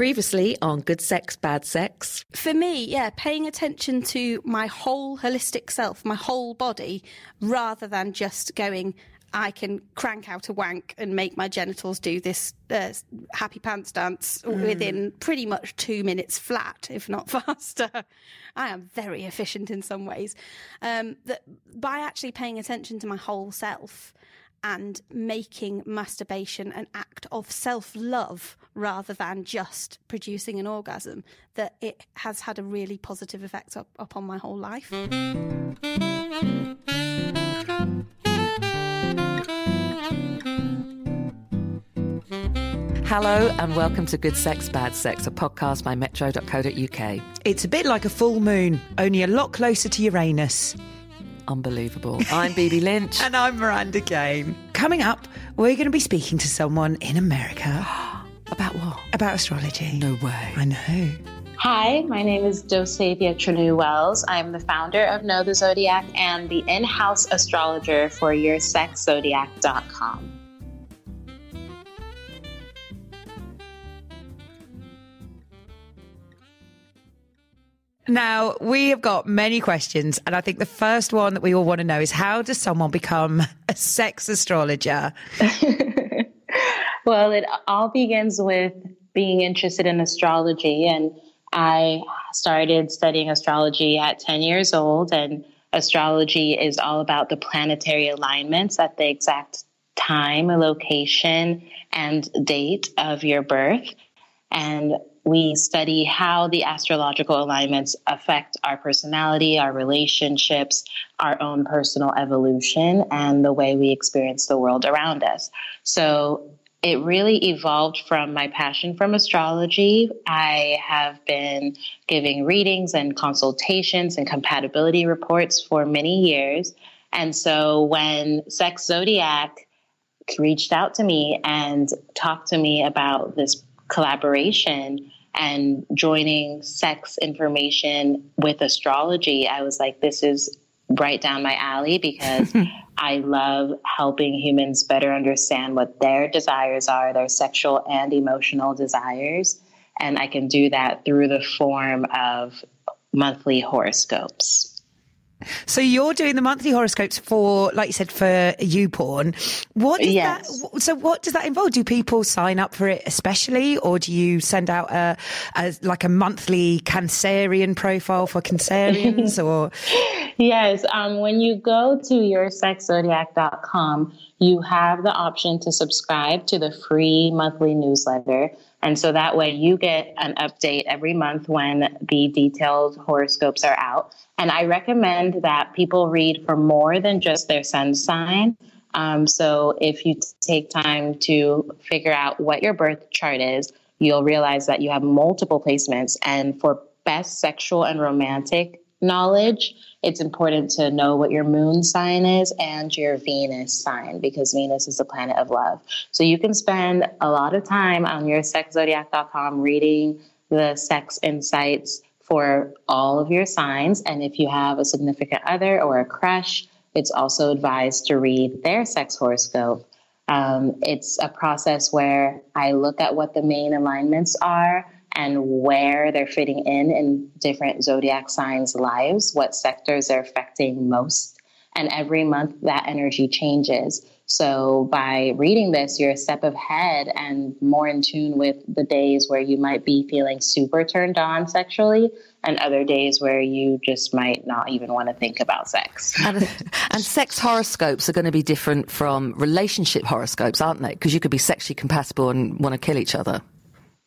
Previously on Good Sex, Bad Sex. For me, yeah, paying attention to my whole holistic self, my whole body, rather than just going, I can crank out a wank and make my genitals do this uh, happy pants dance mm. within pretty much two minutes flat, if not faster. I am very efficient in some ways. Um, that by actually paying attention to my whole self, and making masturbation an act of self love rather than just producing an orgasm, that it has had a really positive effect up, upon my whole life. Hello and welcome to Good Sex, Bad Sex, a podcast by metro.co.uk. It's a bit like a full moon, only a lot closer to Uranus unbelievable. I'm Bibi Lynch. and I'm Miranda Kane. Coming up, we're going to be speaking to someone in America. About what? About astrology. No way. I know. Hi, my name is Dossé-Via Trenou-Wells. I'm the founder of Know the Zodiac and the in house astrologer for YourSexZodiac.com. Now, we have got many questions, and I think the first one that we all want to know is how does someone become a sex astrologer? well, it all begins with being interested in astrology, and I started studying astrology at 10 years old, and astrology is all about the planetary alignments at the exact time, location, and date of your birth. And we study how the astrological alignments affect our personality, our relationships, our own personal evolution, and the way we experience the world around us. So it really evolved from my passion from astrology. I have been giving readings and consultations and compatibility reports for many years. And so when Sex Zodiac reached out to me and talked to me about this collaboration and joining sex information with astrology, I was like, this is right down my alley because I love helping humans better understand what their desires are, their sexual and emotional desires. And I can do that through the form of monthly horoscopes. So you're doing the monthly horoscopes for, like you said, for YouPorn. What does yes. that? So what does that involve? Do people sign up for it especially, or do you send out a, a like a monthly Cancerian profile for Cancerians? or yes, um, when you go to yoursexzodiac.com, you have the option to subscribe to the free monthly newsletter. And so that way you get an update every month when the detailed horoscopes are out. And I recommend that people read for more than just their sun sign. Um, so if you take time to figure out what your birth chart is, you'll realize that you have multiple placements. And for best sexual and romantic knowledge, it's important to know what your moon sign is and your Venus sign because Venus is the planet of love. So you can spend a lot of time on your sexzodiac.com reading the sex insights for all of your signs. And if you have a significant other or a crush, it's also advised to read their sex horoscope. Um, it's a process where I look at what the main alignments are and where they're fitting in in different zodiac signs' lives, what sectors they're affecting most. And every month that energy changes. So by reading this, you're a step ahead and more in tune with the days where you might be feeling super turned on sexually and other days where you just might not even want to think about sex. And, and sex horoscopes are going to be different from relationship horoscopes, aren't they? Because you could be sexually compatible and want to kill each other.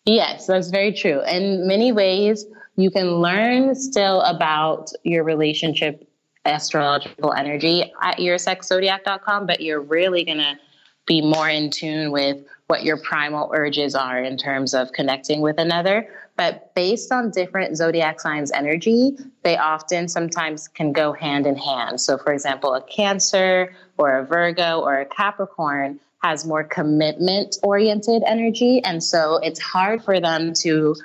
Yes, that's very true. In many ways, you can learn still about your relationship astrological energy at yoursexzodiac.com, but you're really going to be more in tune with what your primal urges are in terms of connecting with another. But based on different zodiac signs' energy, they often sometimes can go hand in hand. So, for example, a Cancer or a Virgo or a Capricorn has more commitment oriented energy. And so it's hard for them to,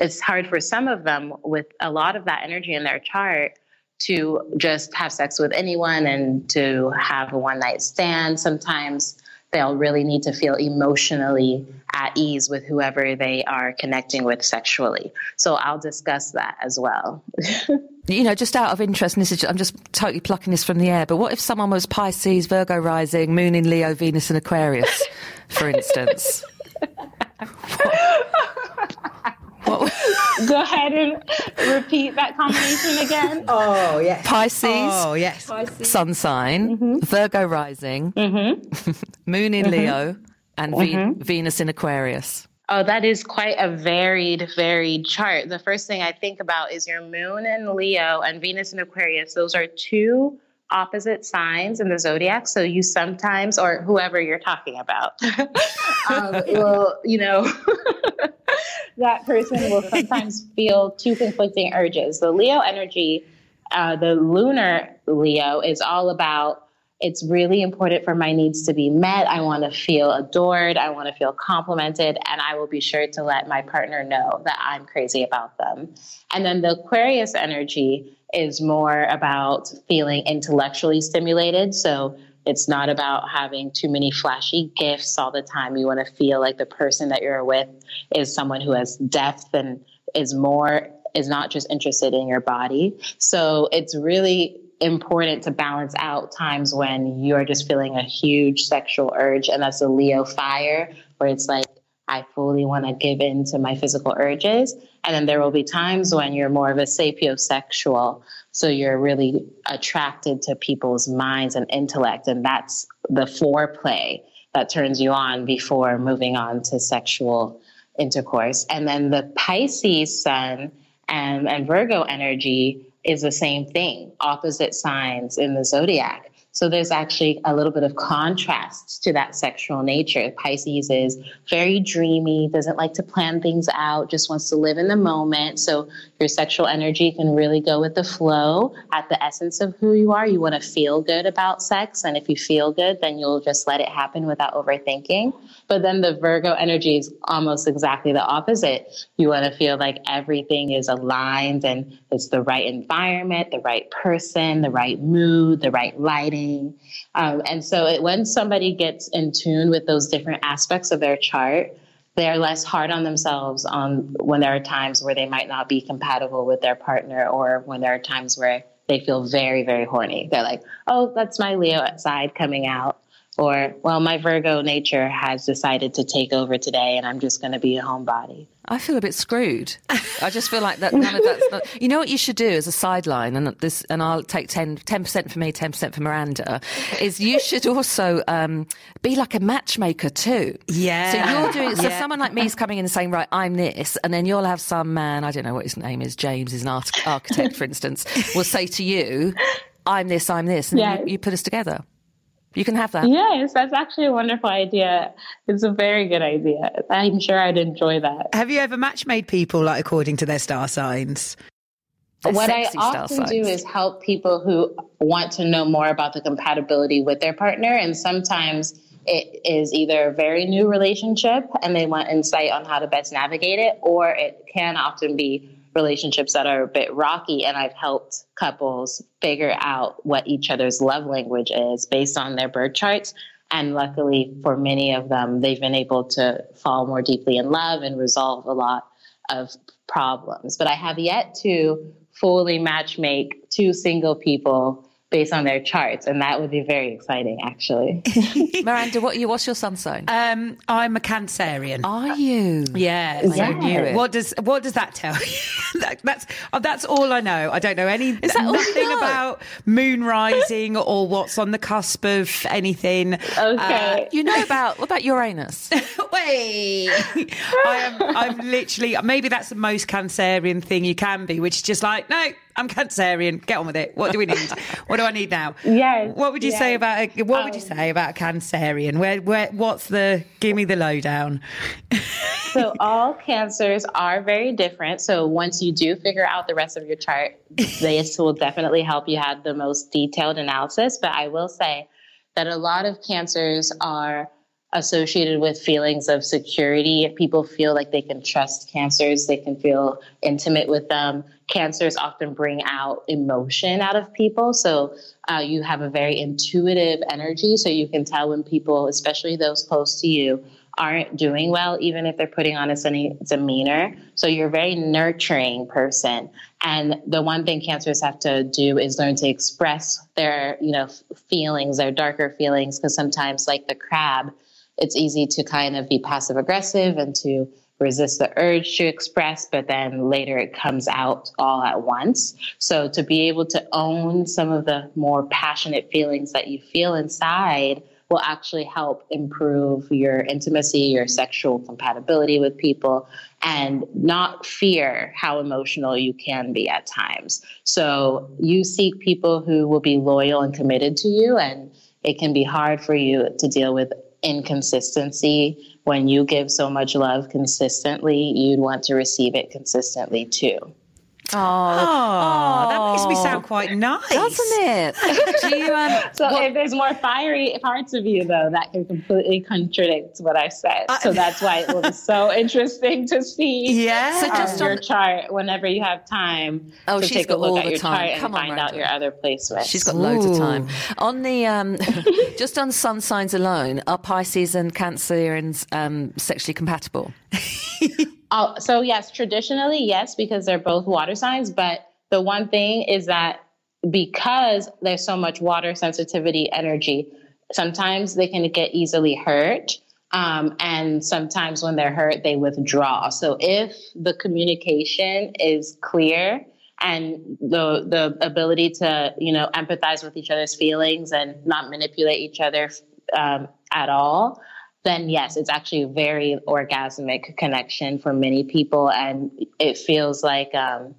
it's hard for some of them with a lot of that energy in their chart to just have sex with anyone and to have a one night stand. Sometimes they'll really need to feel emotionally at ease with whoever they are connecting with sexually. So I'll discuss that as well. you know, just out of interest, and this is just, I'm just totally plucking this from the air, but what if someone was Pisces, Virgo rising, Moon in Leo, Venus in Aquarius, for instance? what? Go ahead and repeat that combination again. Oh, yes. Pisces. Oh, yes. Pisces. Sun sign, mm-hmm. Virgo rising, mm-hmm. Moon in mm-hmm. Leo, and mm-hmm. Venus in Aquarius. Oh, that is quite a varied, varied chart. The first thing I think about is your moon in Leo and Venus in Aquarius. Those are two opposite signs in the zodiac. So you sometimes, or whoever you're talking about, um, will, you know, that person will sometimes feel two conflicting urges. The Leo energy, uh, the lunar Leo, is all about it's really important for my needs to be met. I want to feel adored. I want to feel complimented. And I will be sure to let my partner know that I'm crazy about them. And then the Aquarius energy is more about feeling intellectually stimulated. So it's not about having too many flashy gifts all the time. You want to feel like the person that you're with is someone who has depth and is more, is not just interested in your body. So it's really important to balance out times when you're just feeling a huge sexual urge. And that's a Leo fire, where it's like, I fully want to give in to my physical urges. And then there will be times when you're more of a sapiosexual. So you're really attracted to people's minds and intellect. And that's the foreplay that turns you on before moving on to sexual intercourse. And then the Pisces sun and, and Virgo energy is the same thing, opposite signs in the zodiac. So there's actually a little bit of contrast to that sexual nature. Pisces is very dreamy, doesn't like to plan things out, just wants to live in the moment. So your sexual energy can really go with the flow at the essence of who you are. You want to feel good about sex. And if you feel good, then you'll just let it happen without overthinking. But then the Virgo energy is almost exactly the opposite. You want to feel like everything is aligned and it's the right environment, the right person, the right mood, the right lighting. Um, and so it, when somebody gets in tune with those different aspects of their chart, they're less hard on themselves on when there are times where they might not be compatible with their partner or when there are times where they feel very, very horny. They're like, oh, that's my Leo side coming out. Or well my virgo nature has decided to take over today and i'm just going to be a homebody i feel a bit screwed i just feel like that none of that's not, you know what you should do as a sideline and this and i'll take 10 percent for me 10% for miranda is you should also um, be like a matchmaker too yeah so you're doing so yeah. someone like me is coming in and saying right i'm this and then you'll have some man i don't know what his name is james is an architect for instance will say to you i'm this i'm this and yeah. you, you put us together you can have that. Yes, that's actually a wonderful idea. It's a very good idea. I'm sure I'd enjoy that. Have you ever match made people like according to their star signs? what I often do is help people who want to know more about the compatibility with their partner. And sometimes it is either a very new relationship and they want insight on how to best navigate it, or it can often be relationships that are a bit rocky and I've helped couples figure out what each other's love language is based on their birth charts. And luckily for many of them, they've been able to fall more deeply in love and resolve a lot of problems. But I have yet to fully matchmake two single people based on their charts, and that would be very exciting, actually. Miranda, what you? What's your sun sign? Um, I'm a Cancerian. Are you? Yeah, I knew it. What does What does that tell you? that, that's oh, that's all I know. I don't know any Is that nothing know? about moon rising or what's on the cusp of anything. Okay, uh, you know about what about Uranus? Wait, I am. I'm literally. Maybe that's the most Cancerian thing you can be, which is just like no I'm Cancerian. Get on with it. What do we need? what do I need now? Yes. What would you yes. say about a, what um, would you um, say about a Cancerian? Where where what's the give me the lowdown? so all cancers are very different. So once you do figure out the rest of your chart, this will definitely help you have the most detailed analysis. But I will say that a lot of cancers are associated with feelings of security. If people feel like they can trust cancers, they can feel intimate with them. Cancers often bring out emotion out of people. So uh, you have a very intuitive energy. So you can tell when people, especially those close to you, aren't doing well, even if they're putting on a sunny demeanor. So you're a very nurturing person. And the one thing cancers have to do is learn to express their, you know, feelings, their darker feelings, because sometimes, like the crab, it's easy to kind of be passive aggressive and to resist the urge to express, but then later it comes out all at once. So to be able to own some of the more passionate feelings that you feel inside will actually help improve your intimacy, your sexual compatibility with people, and not fear how emotional you can be at times. So you seek people who will be loyal and committed to you, and it can be hard for you to deal with inconsistency. When you give so much love consistently, you'd want to receive it consistently too. Oh, oh, that makes me sound quite nice, doesn't it? Do you, um, so what, if there's more fiery parts of you, though, that can completely contradict what I said. Uh, so that's why it will be so interesting to see. Yeah. So just your chart whenever you have time. Oh, to she's take got a look all at the your time. chart Come and on, find Randall. out your other placements. She's got Ooh. loads of time. On the um, just on sun signs alone, are Pisces and Cancerians um, sexually compatible? So yes, traditionally yes, because they're both water signs. But the one thing is that because there's so much water sensitivity energy, sometimes they can get easily hurt. Um, and sometimes when they're hurt, they withdraw. So if the communication is clear and the the ability to you know empathize with each other's feelings and not manipulate each other um, at all, then yes, it's actually a very orgasmic connection for many people, and it feels like um,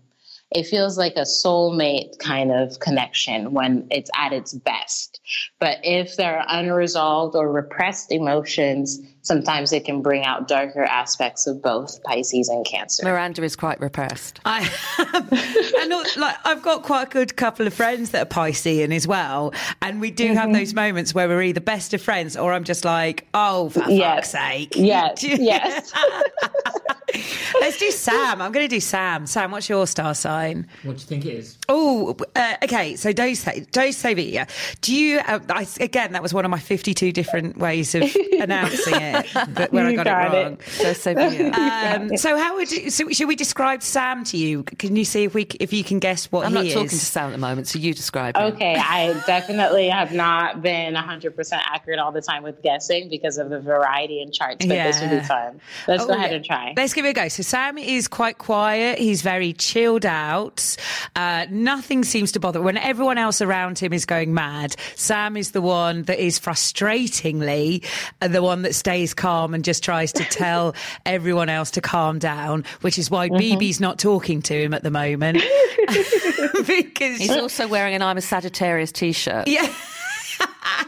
it feels like a soulmate kind of connection when it's at its best. But if there are unresolved or repressed emotions, sometimes it can bring out darker aspects of both Pisces and Cancer. Miranda is quite repressed. I am. and look, like I've got quite a good couple of friends that are Piscean as well, and we do mm-hmm. have those moments where we're either best of friends or I'm just like, oh, for yes. fuck's sake, yes, yes. Let's do Sam. I'm going to do Sam. Sam, what's your star sign? What do you think it is? Oh, uh, okay. So Dose Dose Sevilla. Do you? Uh, I, again, that was one of my 52 different ways of announcing it, but where you I got, got it wrong. It. Dose Sevilla. Um, so how would you, so should we describe Sam to you? Can you see if we if you can guess what I'm he not is? talking to Sam at the moment, so you describe. him. Okay, I definitely have not been 100% accurate all the time with guessing because of the variety in charts, but this would be fun. Let's Oh, go ahead yeah. and try. Let's give it a go. So Sam is quite quiet. He's very chilled out. Uh, nothing seems to bother. When everyone else around him is going mad, Sam is the one that is frustratingly uh, the one that stays calm and just tries to tell everyone else to calm down, which is why Bibi's not talking to him at the moment. because He's also wearing an I'm a Sagittarius t-shirt. yeah.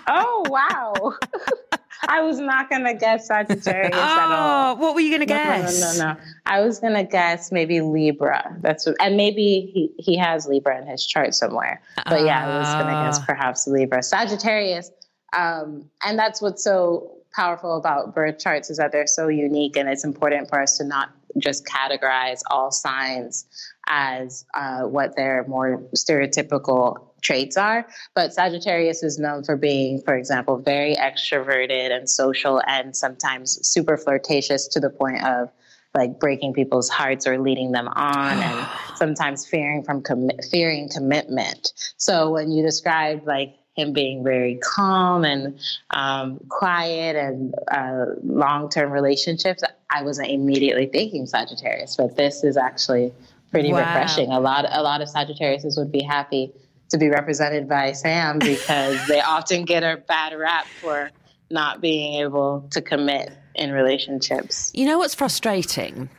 Oh, wow. I was not going to guess Sagittarius at all. Oh, what were you going to No, no, guess? No, no, no. I was gonna guess maybe Libra. That's what, and maybe he, he has Libra in his chart somewhere. But yeah, I was gonna guess Ah. perhaps Libra, Sagittarius, um, and that's what's so powerful about birth charts is that they're so unique, and it's important for us to not just categorize all signs as uh, what their more stereotypical traits are. But Sagittarius is known for being, for example, very extroverted and social, and sometimes super flirtatious to the point of like breaking people's hearts or leading them on, and sometimes fearing from commi- fearing commitment. So when you described like him being very calm and um, quiet and uh, long term relationships, I wasn't immediately thinking Sagittarius, but this is actually pretty Wow. refreshing. A lot, a lot of Sagittariuses would be happy to be represented by Sam because they often get a bad rap for not being able to commit in relationships. You know what's frustrating?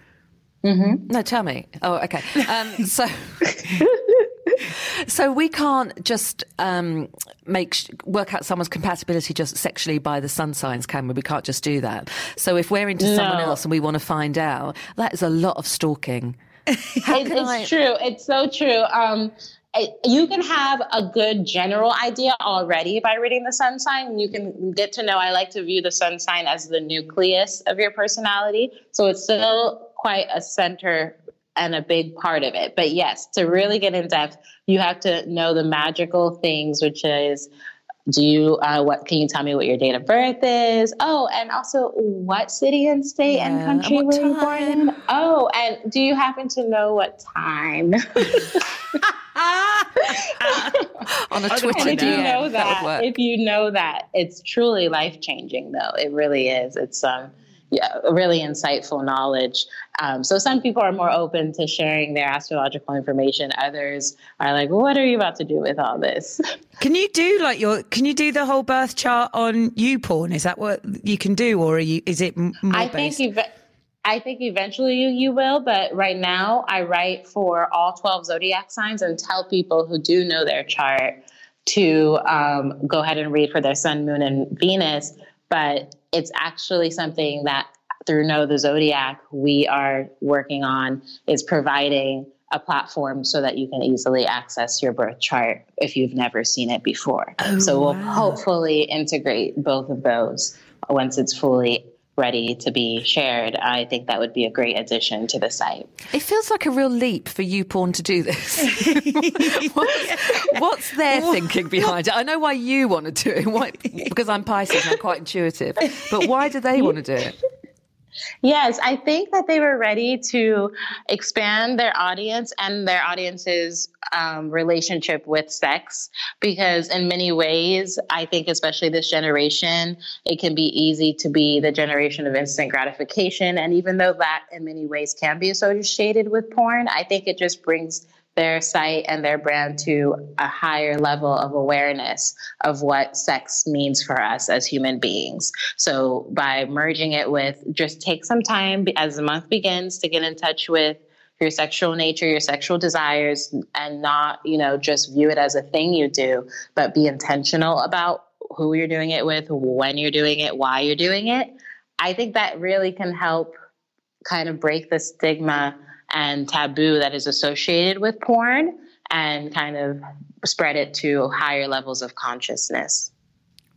Mm-hmm. No, tell me. Oh, okay. Um, so, so we can't just um, make sh- work out someone's compatibility just sexually by the sun signs, can we? We can't just do that. So if we're into someone else and we want to find out, that is a lot of stalking. It, it's I- true. It's so true. Um, you can have a good general idea already by reading the sun sign. You can get to know. I like to view the sun sign as the nucleus of your personality. So it's still quite a center and a big part of it. But yes, to really get in depth, you have to know the magical things, which is do you uh, what can you tell me what your date of birth is oh and also what city and state yeah, and country were you born in oh and do you happen to know what time on a Twitter. if you know that, that if you know that, it's truly life changing. Though it really is. It's um, yeah, really insightful knowledge. Um, so some people are more open to sharing their astrological information. Others are like, "What are you about to do with all this?" Can you do like your? Can you do the whole birth chart on YouPorn? Is that what you can do, or you, is it more I based? think. I think eventually you, you will, but right now I write for all 12 zodiac signs and tell people who do know their chart to um, go ahead and read for their sun, moon, and Venus. But it's actually something that through Know the Zodiac we are working on is providing a platform so that you can easily access your birth chart if you've never seen it before. Oh, so we'll wow. hopefully integrate both of those once it's fully ready to be shared, I think that would be a great addition to the site. It feels like a real leap for YouPorn to do this. what's, what's, their thinking behind it? I know why you want to do it, why, because I'm Pisces and I'm quite intuitive, but why do they want to do it? Yes, I think that they were ready to expand their audience and their audience's um, relationship with sex because, in many ways, I think, especially this generation, it can be easy to be the generation of instant gratification. And even though that, in many ways, can be associated with porn, I think it just brings their site and their brand to a higher level of awareness of what sex means for us as human beings. So by merging it with just take some time as the month begins to get in touch with your sexual nature, your sexual desires, and not, you know, just view it as a thing you do, but be intentional about who you're doing it with, when you're doing it, why you're doing it. I think that really can help kind of break the stigma and taboo that is associated with porn and kind of spread it to higher levels of consciousness.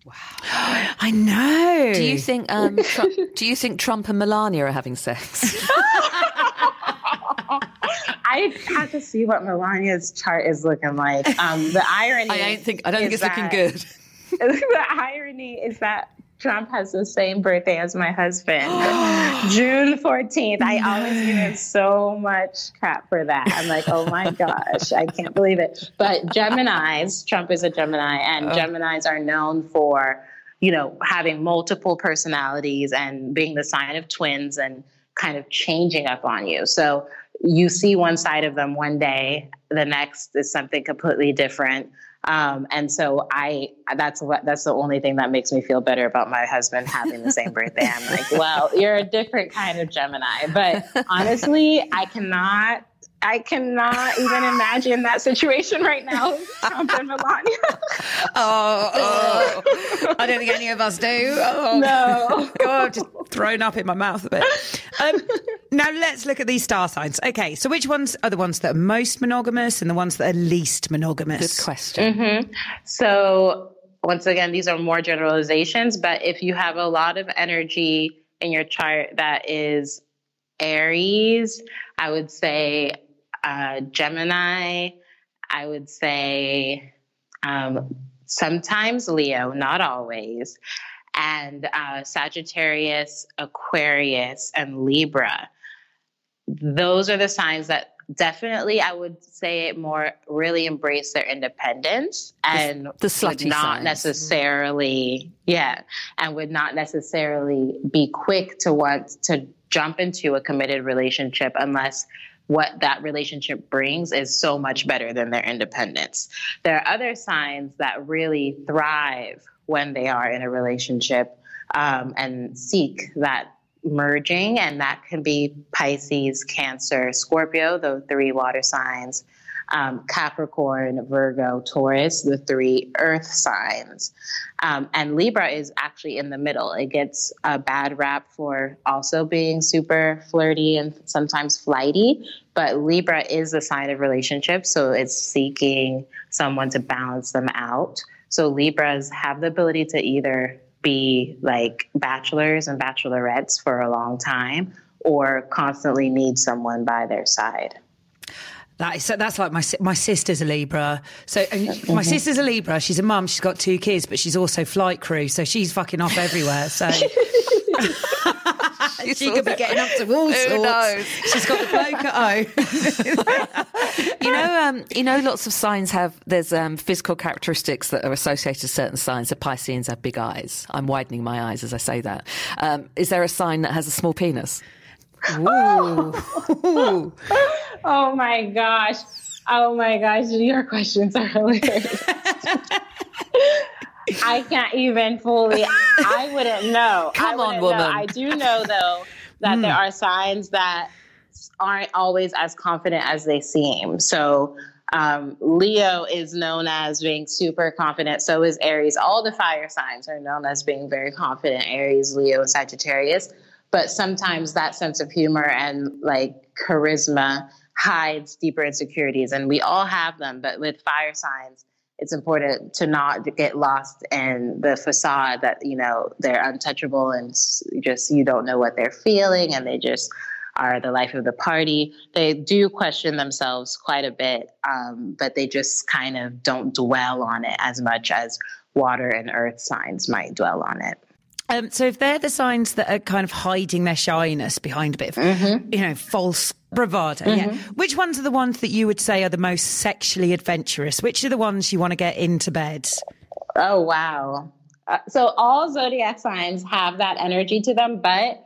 Wow, I know. Do you think um, Trump, do you think Trump and Melania are having sex? I have to see what Melania's chart is looking like. Um, the irony. I don't think. I don't think it's that, looking good. the irony is that Trump has the same birthday as my husband, June 14th. I always give him so much crap for that. I'm like, oh my gosh, I can't believe it. But Geminis, Trump is a Gemini, and oh. Geminis are known for, you know, having multiple personalities and being the sign of twins and kind of changing up on you. So you see one side of them one day, the next is something completely different. Um, and so I, that's what, that's the only thing that makes me feel better about my husband having the same birthday. I'm like, well, you're a different kind of Gemini, but honestly, I cannot I cannot even imagine that situation right now, Trump and Melania. oh, oh, I don't think any of us do. Oh, no. God, just thrown up in my mouth a bit. Um, now let's look at these star signs. Okay, so which ones are the ones that are most monogamous and the ones that are least monogamous? Good question. Mm-hmm. So once again, these are more generalizations, but if you have a lot of energy in your chart that is Aries, I would say uh, Gemini, I would say um, sometimes Leo, not always, and uh, Sagittarius, Aquarius, and Libra. Those are the signs that definitely I would say it more really embrace their independence and the, the would not signs. necessarily yeah and would not necessarily be quick to want to jump into a committed relationship unless what that relationship brings is so much better than their independence. There are other signs that really thrive when they are in a relationship um, and seek that merging, and that can be Pisces, Cancer, Scorpio, the three water signs. um, Capricorn, Virgo, Taurus, the three earth signs. Um, and Libra is actually in the middle. It gets a bad rap for also being super flirty and sometimes flighty, but Libra is a sign of relationships. So it's seeking someone to balance them out. So Libras have the ability to either be like bachelors and bachelorettes for a long time or constantly need someone by their side. That is, that's like my my sister's a Libra. So mm-hmm. my sister's a Libra. She's a mum. She's got two kids, but she's also flight crew. So she's fucking off everywhere. So she could be getting up to all sorts. Who knows? She's got the bloke at home. you know, um, you know, lots of signs have there's um, physical characteristics that are associated to certain signs. The Pisceans have big eyes. I'm widening my eyes as I say that. Um, is there a sign that has a small penis? Ooh. oh my gosh. Oh my gosh. Your questions are hilarious. I can't even fully. I wouldn't know. Come on, woman. Know. I do know though that mm. there are signs that aren't always as confident as they seem. So um, Leo is known as being super confident. So is Aries. All the fire signs are known as being very confident. Aries, Leo, Sagittarius. But sometimes that sense of humor and like charisma hides deeper insecurities, and we all have them. But with fire signs, it's important to not get lost in the facade that you know they're untouchable and just you don't know what they're feeling and they just are the life of the party. They do question themselves quite a bit um, but they just kind of don't dwell on it as much as water and earth signs might dwell on it um, so if they're the signs that are kind of hiding their shyness behind a bit of, mm-hmm. you know, false bravado, mm-hmm. yeah. Which ones are the ones that you would say are the most sexually adventurous? Which are the ones you want to get into bed? Oh wow! Uh, so all zodiac signs have that energy to them, but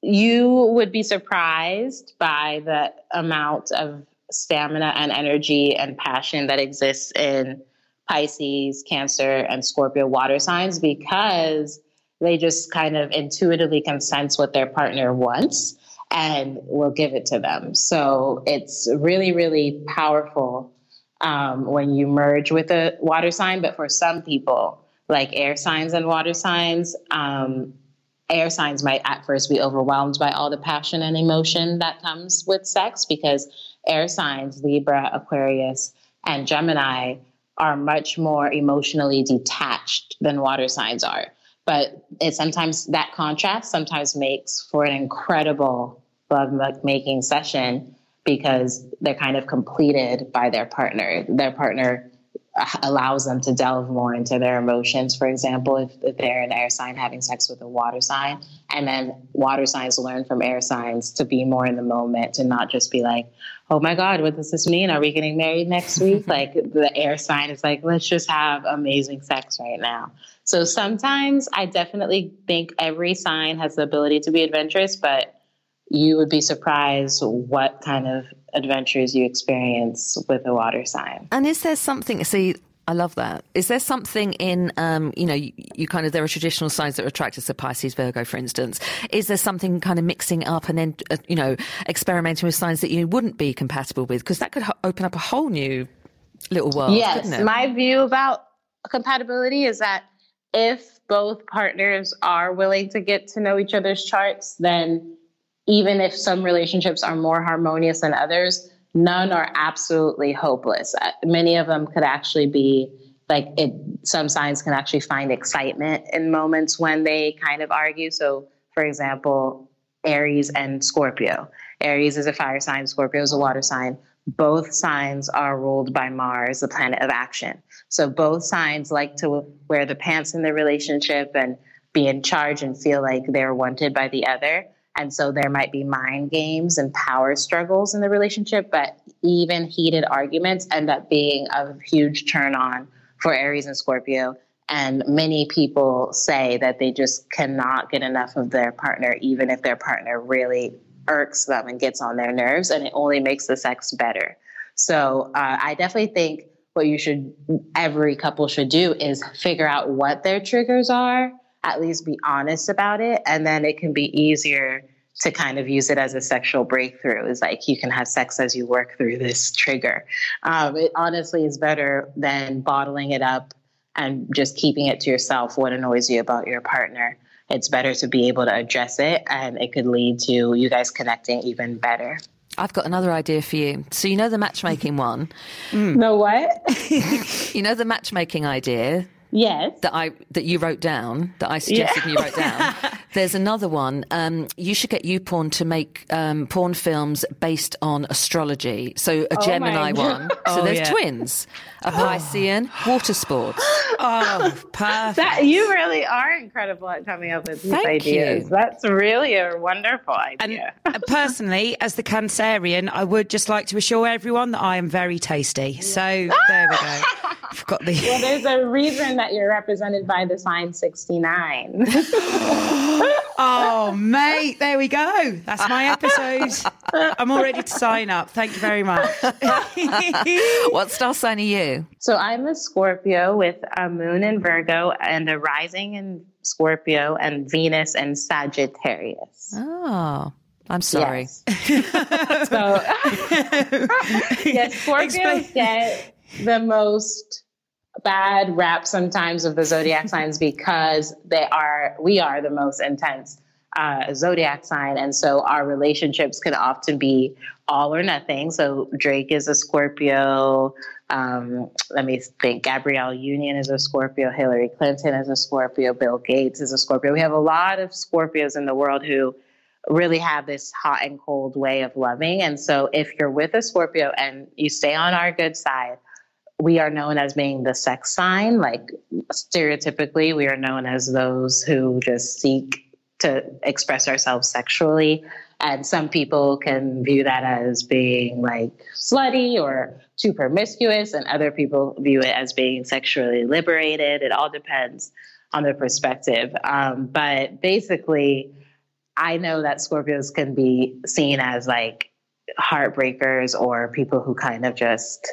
you would be surprised by the amount of stamina and energy and passion that exists in Pisces, Cancer, and Scorpio water signs because they just kind of intuitively can sense what their partner wants and will give it to them. So it's really, really powerful um, when you merge with a water sign. But for some people, like air signs and water signs, um, air signs might at first be overwhelmed by all the passion and emotion that comes with sex because air signs, Libra, Aquarius, and Gemini, are much more emotionally detached than water signs are but it sometimes that contrast sometimes makes for an incredible love making session because they're kind of completed by their partner. Their partner uh, allows them to delve more into their emotions. For example, if, if, they're an air sign having sex with a water sign, and then water signs learn from air signs to be more in the moment, to not just be like, oh my God, what does this mean? Are we getting married next week? like the air sign is like, let's just have amazing sex right now. So sometimes I definitely think every sign has the ability to be adventurous, but you would be surprised what kind of adventures you experience with a water sign. And is there something, see, I love that. Is there something in, um, you know, you, you, kind of, there are traditional signs that are attracted to Pisces, Virgo, for instance. Is there something kind of mixing up and then, uh, you know, experimenting with signs that you wouldn't be compatible with? Because that could ho- open up a whole new little world. Yes. My view about compatibility is that if both partners are willing to get to know each other's charts, then even if some relationships are more harmonious than others, none are absolutely hopeless. Uh, many of them could actually be like it, some signs can actually find excitement in moments when they kind of argue. So, for example, Aries and Scorpio. Aries is a fire sign, Scorpio is a water sign. Both signs are ruled by Mars, the planet of action. So both signs like to wear the pants in the relationship and be in charge and feel like they're wanted by the other. And so there might be mind games and power struggles in the relationship, but even heated arguments end up being a huge turn on for Aries and Scorpio. And many people say that they just cannot get enough of their partner, even if their partner really irks them and gets on their nerves, and it only makes the sex better. So uh, I definitely think what you should every couple should do is figure out what their triggers are at least be honest about it and then it can be easier to kind of use it as a sexual breakthrough is like you can have sex as you work through this trigger. Um, it honestly is better than bottling it up and just keeping it to yourself what annoys you about your partner. It's better to be able to address it and it could lead to you guys connecting even better. I've got another idea for you. So you know the matchmaking one. Mm. No what? you know the matchmaking idea Yes. That I that you wrote down that I suggested yeah. you wrote down. There's another one. Um, you should get YouPorn to make um, porn films based on astrology. So a oh Gemini one. So oh, there's yeah. twins, a Piscean, water sports. Oh, perfect. That, you really are incredible at coming up with these Thank ideas. You. That's really a wonderful idea. And uh, personally, as the Cancerian, I would just like to assure everyone that I am very tasty. Yeah. So there we go. I've got the. well, there's a reason that you're represented by the sign 69. oh, mate, there we go. That's my episode. I'm all ready to sign up. Thank you very much. what star sign are you? So I'm a Scorpio with a moon in Virgo and a rising in Scorpio and Venus and Sagittarius. Oh. I'm sorry. Yes. so, yes, Scorpios Explain. get the most bad rap sometimes of the zodiac signs because they are we are the most intense uh, zodiac sign. And so our relationships can often be all or nothing. So drake is a scorpio. Um, let me think. Gabrielle union is a scorpio. Hillary clinton is a scorpio. Bill gates is a scorpio. We have a lot of scorpios in the world who really have this hot and cold way of loving. And so if you're with a scorpio and you stay on our good side we are known as being the sex sign. Like stereotypically, we are known as those who just seek to express ourselves sexually. And some people can view that as being like slutty or too promiscuous, and other people view it as being sexually liberated. It all depends on their perspective. Um, but basically, I know that Scorpios can be seen as like heartbreakers or people who kind of just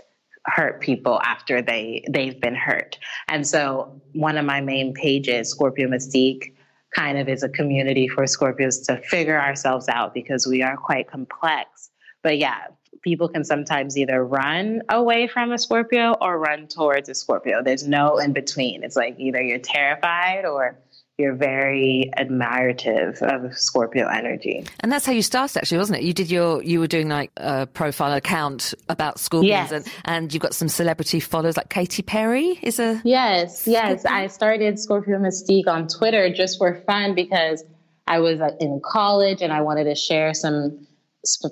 hurt people after they they've been hurt. And so one of my main pages, Scorpio Mystique, kind of is a community for Scorpios to figure ourselves out because we are quite complex. But yeah, people can sometimes either run away from a Scorpio or run towards a Scorpio. There's no in between. It's like either you're terrified or you're very admirative of Scorpio energy. And that's how you started, actually, wasn't it? You did your, you were doing like a profile account about Scorpios, yes. and, and you've got some celebrity followers, like Katy Perry is a. Yes, yes. I started Scorpio Mystique on Twitter just for fun because I was uh, in college and I wanted to share some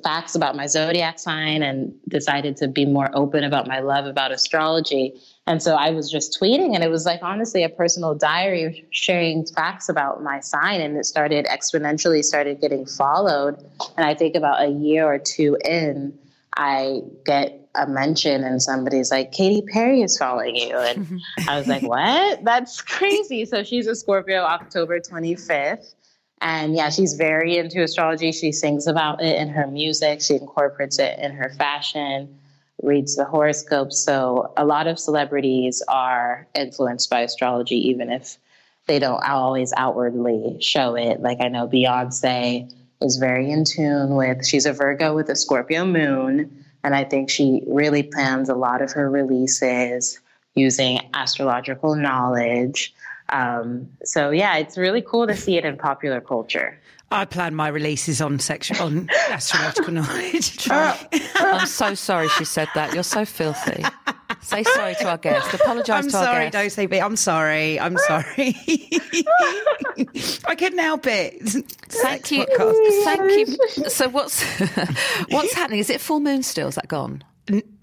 facts about my zodiac sign and decided to be more open about my love about astrology. And so I was just tweeting, and it was like honestly a personal diary sharing facts about my sign. And it started exponentially started getting followed. And I think about a year or two in, I get a mention and somebody's like, Katy Perry is following you. And I was like, what? That's crazy. So she's a Scorpio, October 25th. And yeah, she's very into astrology. She sings about it in her music, she incorporates it in her fashion reads the horoscope. So a lot of celebrities are influenced by astrology, even if they don't always outwardly show it. Like I know Beyonce is very in tune with, she's a Virgo with a Scorpio moon. And I think she really plans a lot of her releases using astrological knowledge. Um, so yeah, it's really cool to see it in popular culture. I plan my releases on sexual on astrological knowledge. I'm so sorry she said that. You're so filthy. Say sorry to our guest. Apologise to sorry, our guest. Don't say I'm sorry. I'm sorry. I couldn't help it. Thank you. Podcast. Thank you. So what's what's happening? Is it full moon still? Is that gone?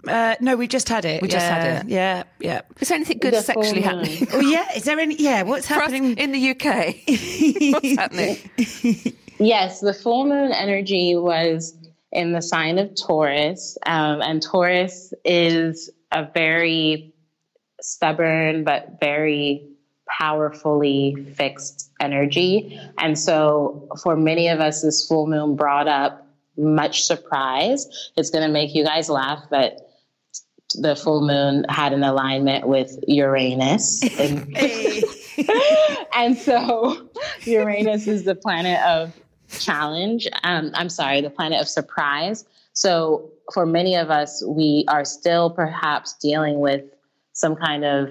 Uh, no, we just had it. We just had it. Yeah, yeah. Is there anything good sexually happening? oh, yeah. Is there any? Yeah. What's happening in the UK? what's happening? Yes, the full moon energy was in the sign of Taurus, um, and Taurus is a very stubborn but very powerfully fixed energy. And so, for many of us, this full moon brought up much surprise. It's going to make you guys laugh, but the full moon had an alignment with Uranus. And, and so, Uranus is the planet of challenge. Um, I'm sorry, the planet of surprise. So for many of us, we are still perhaps dealing with some kind of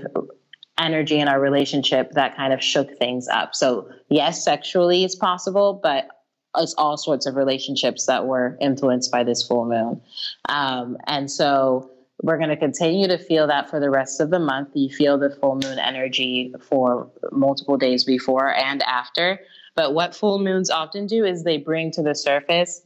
energy in our relationship that kind of shook things up. So yes, sexually it's possible, but it's all sorts of relationships that were influenced by this full moon. Um, and so we're going to continue to feel that for the rest of the month. You feel the full moon energy for multiple days before and after. But what full moons often do is they bring to the surface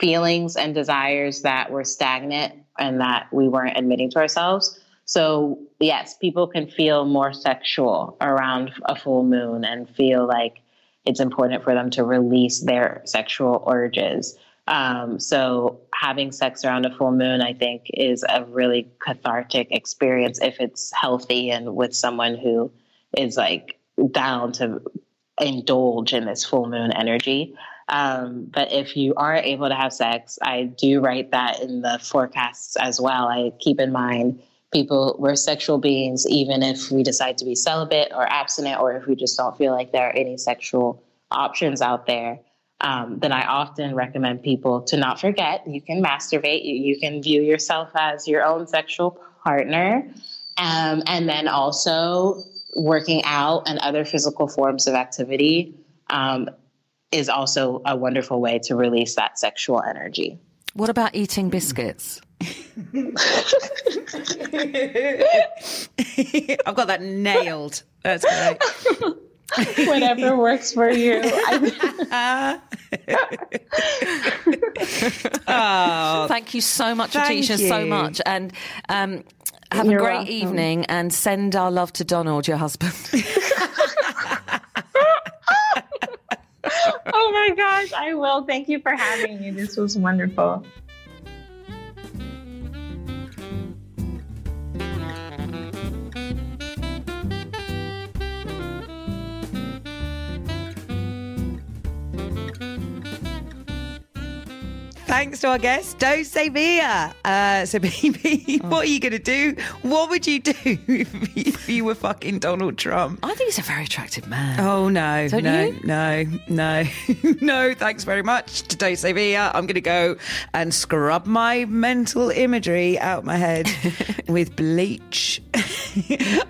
feelings and desires that were stagnant and that we weren't admitting to ourselves. So, yes, people can feel more sexual around a full moon and feel like it's important for them to release their sexual urges. Um, so having sex around a full moon, I think, is a really cathartic experience if it's healthy and with someone who is like down to indulge in this full moon energy. Um, but if you are able to have sex, I do write that in the forecasts as well. I keep in mind people, we're sexual beings, even if we decide to be celibate or abstinent, or if we just don't feel like there are any sexual options out there um, then I often recommend people to not forget you can masturbate, you, you can view yourself as your own sexual partner, um, and then also working out and other physical forms of activity um, is also a wonderful way to release that sexual energy. What about eating biscuits? I've got that nailed. That's great. Whatever works for you. oh, Thank you so much for so much. And um, have You're a great welcome. evening and send our love to Donald, your husband. oh my gosh, I will. Thank you for having me. This was wonderful. Thanks to our guest, Dossé-Via. Uh, so, Bibi, oh. what are you going to do? What would you do if you were fucking Donald Trump? I think he's a very attractive man. Oh, no. Don't no, you? no, no, no. Thanks very much to Dossé-Via. I'm going to go and scrub my mental imagery out my head with bleach.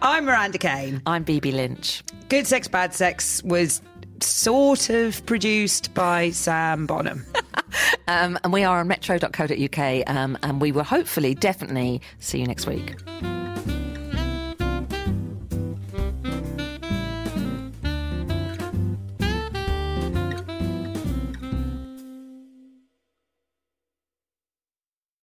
I'm Miranda Kane. I'm Bibi Lynch. Good Sex, Bad Sex was sort of produced by Sam Bonham. um, and we are on metro.co.uk um, and we will hopefully, definitely see you next week.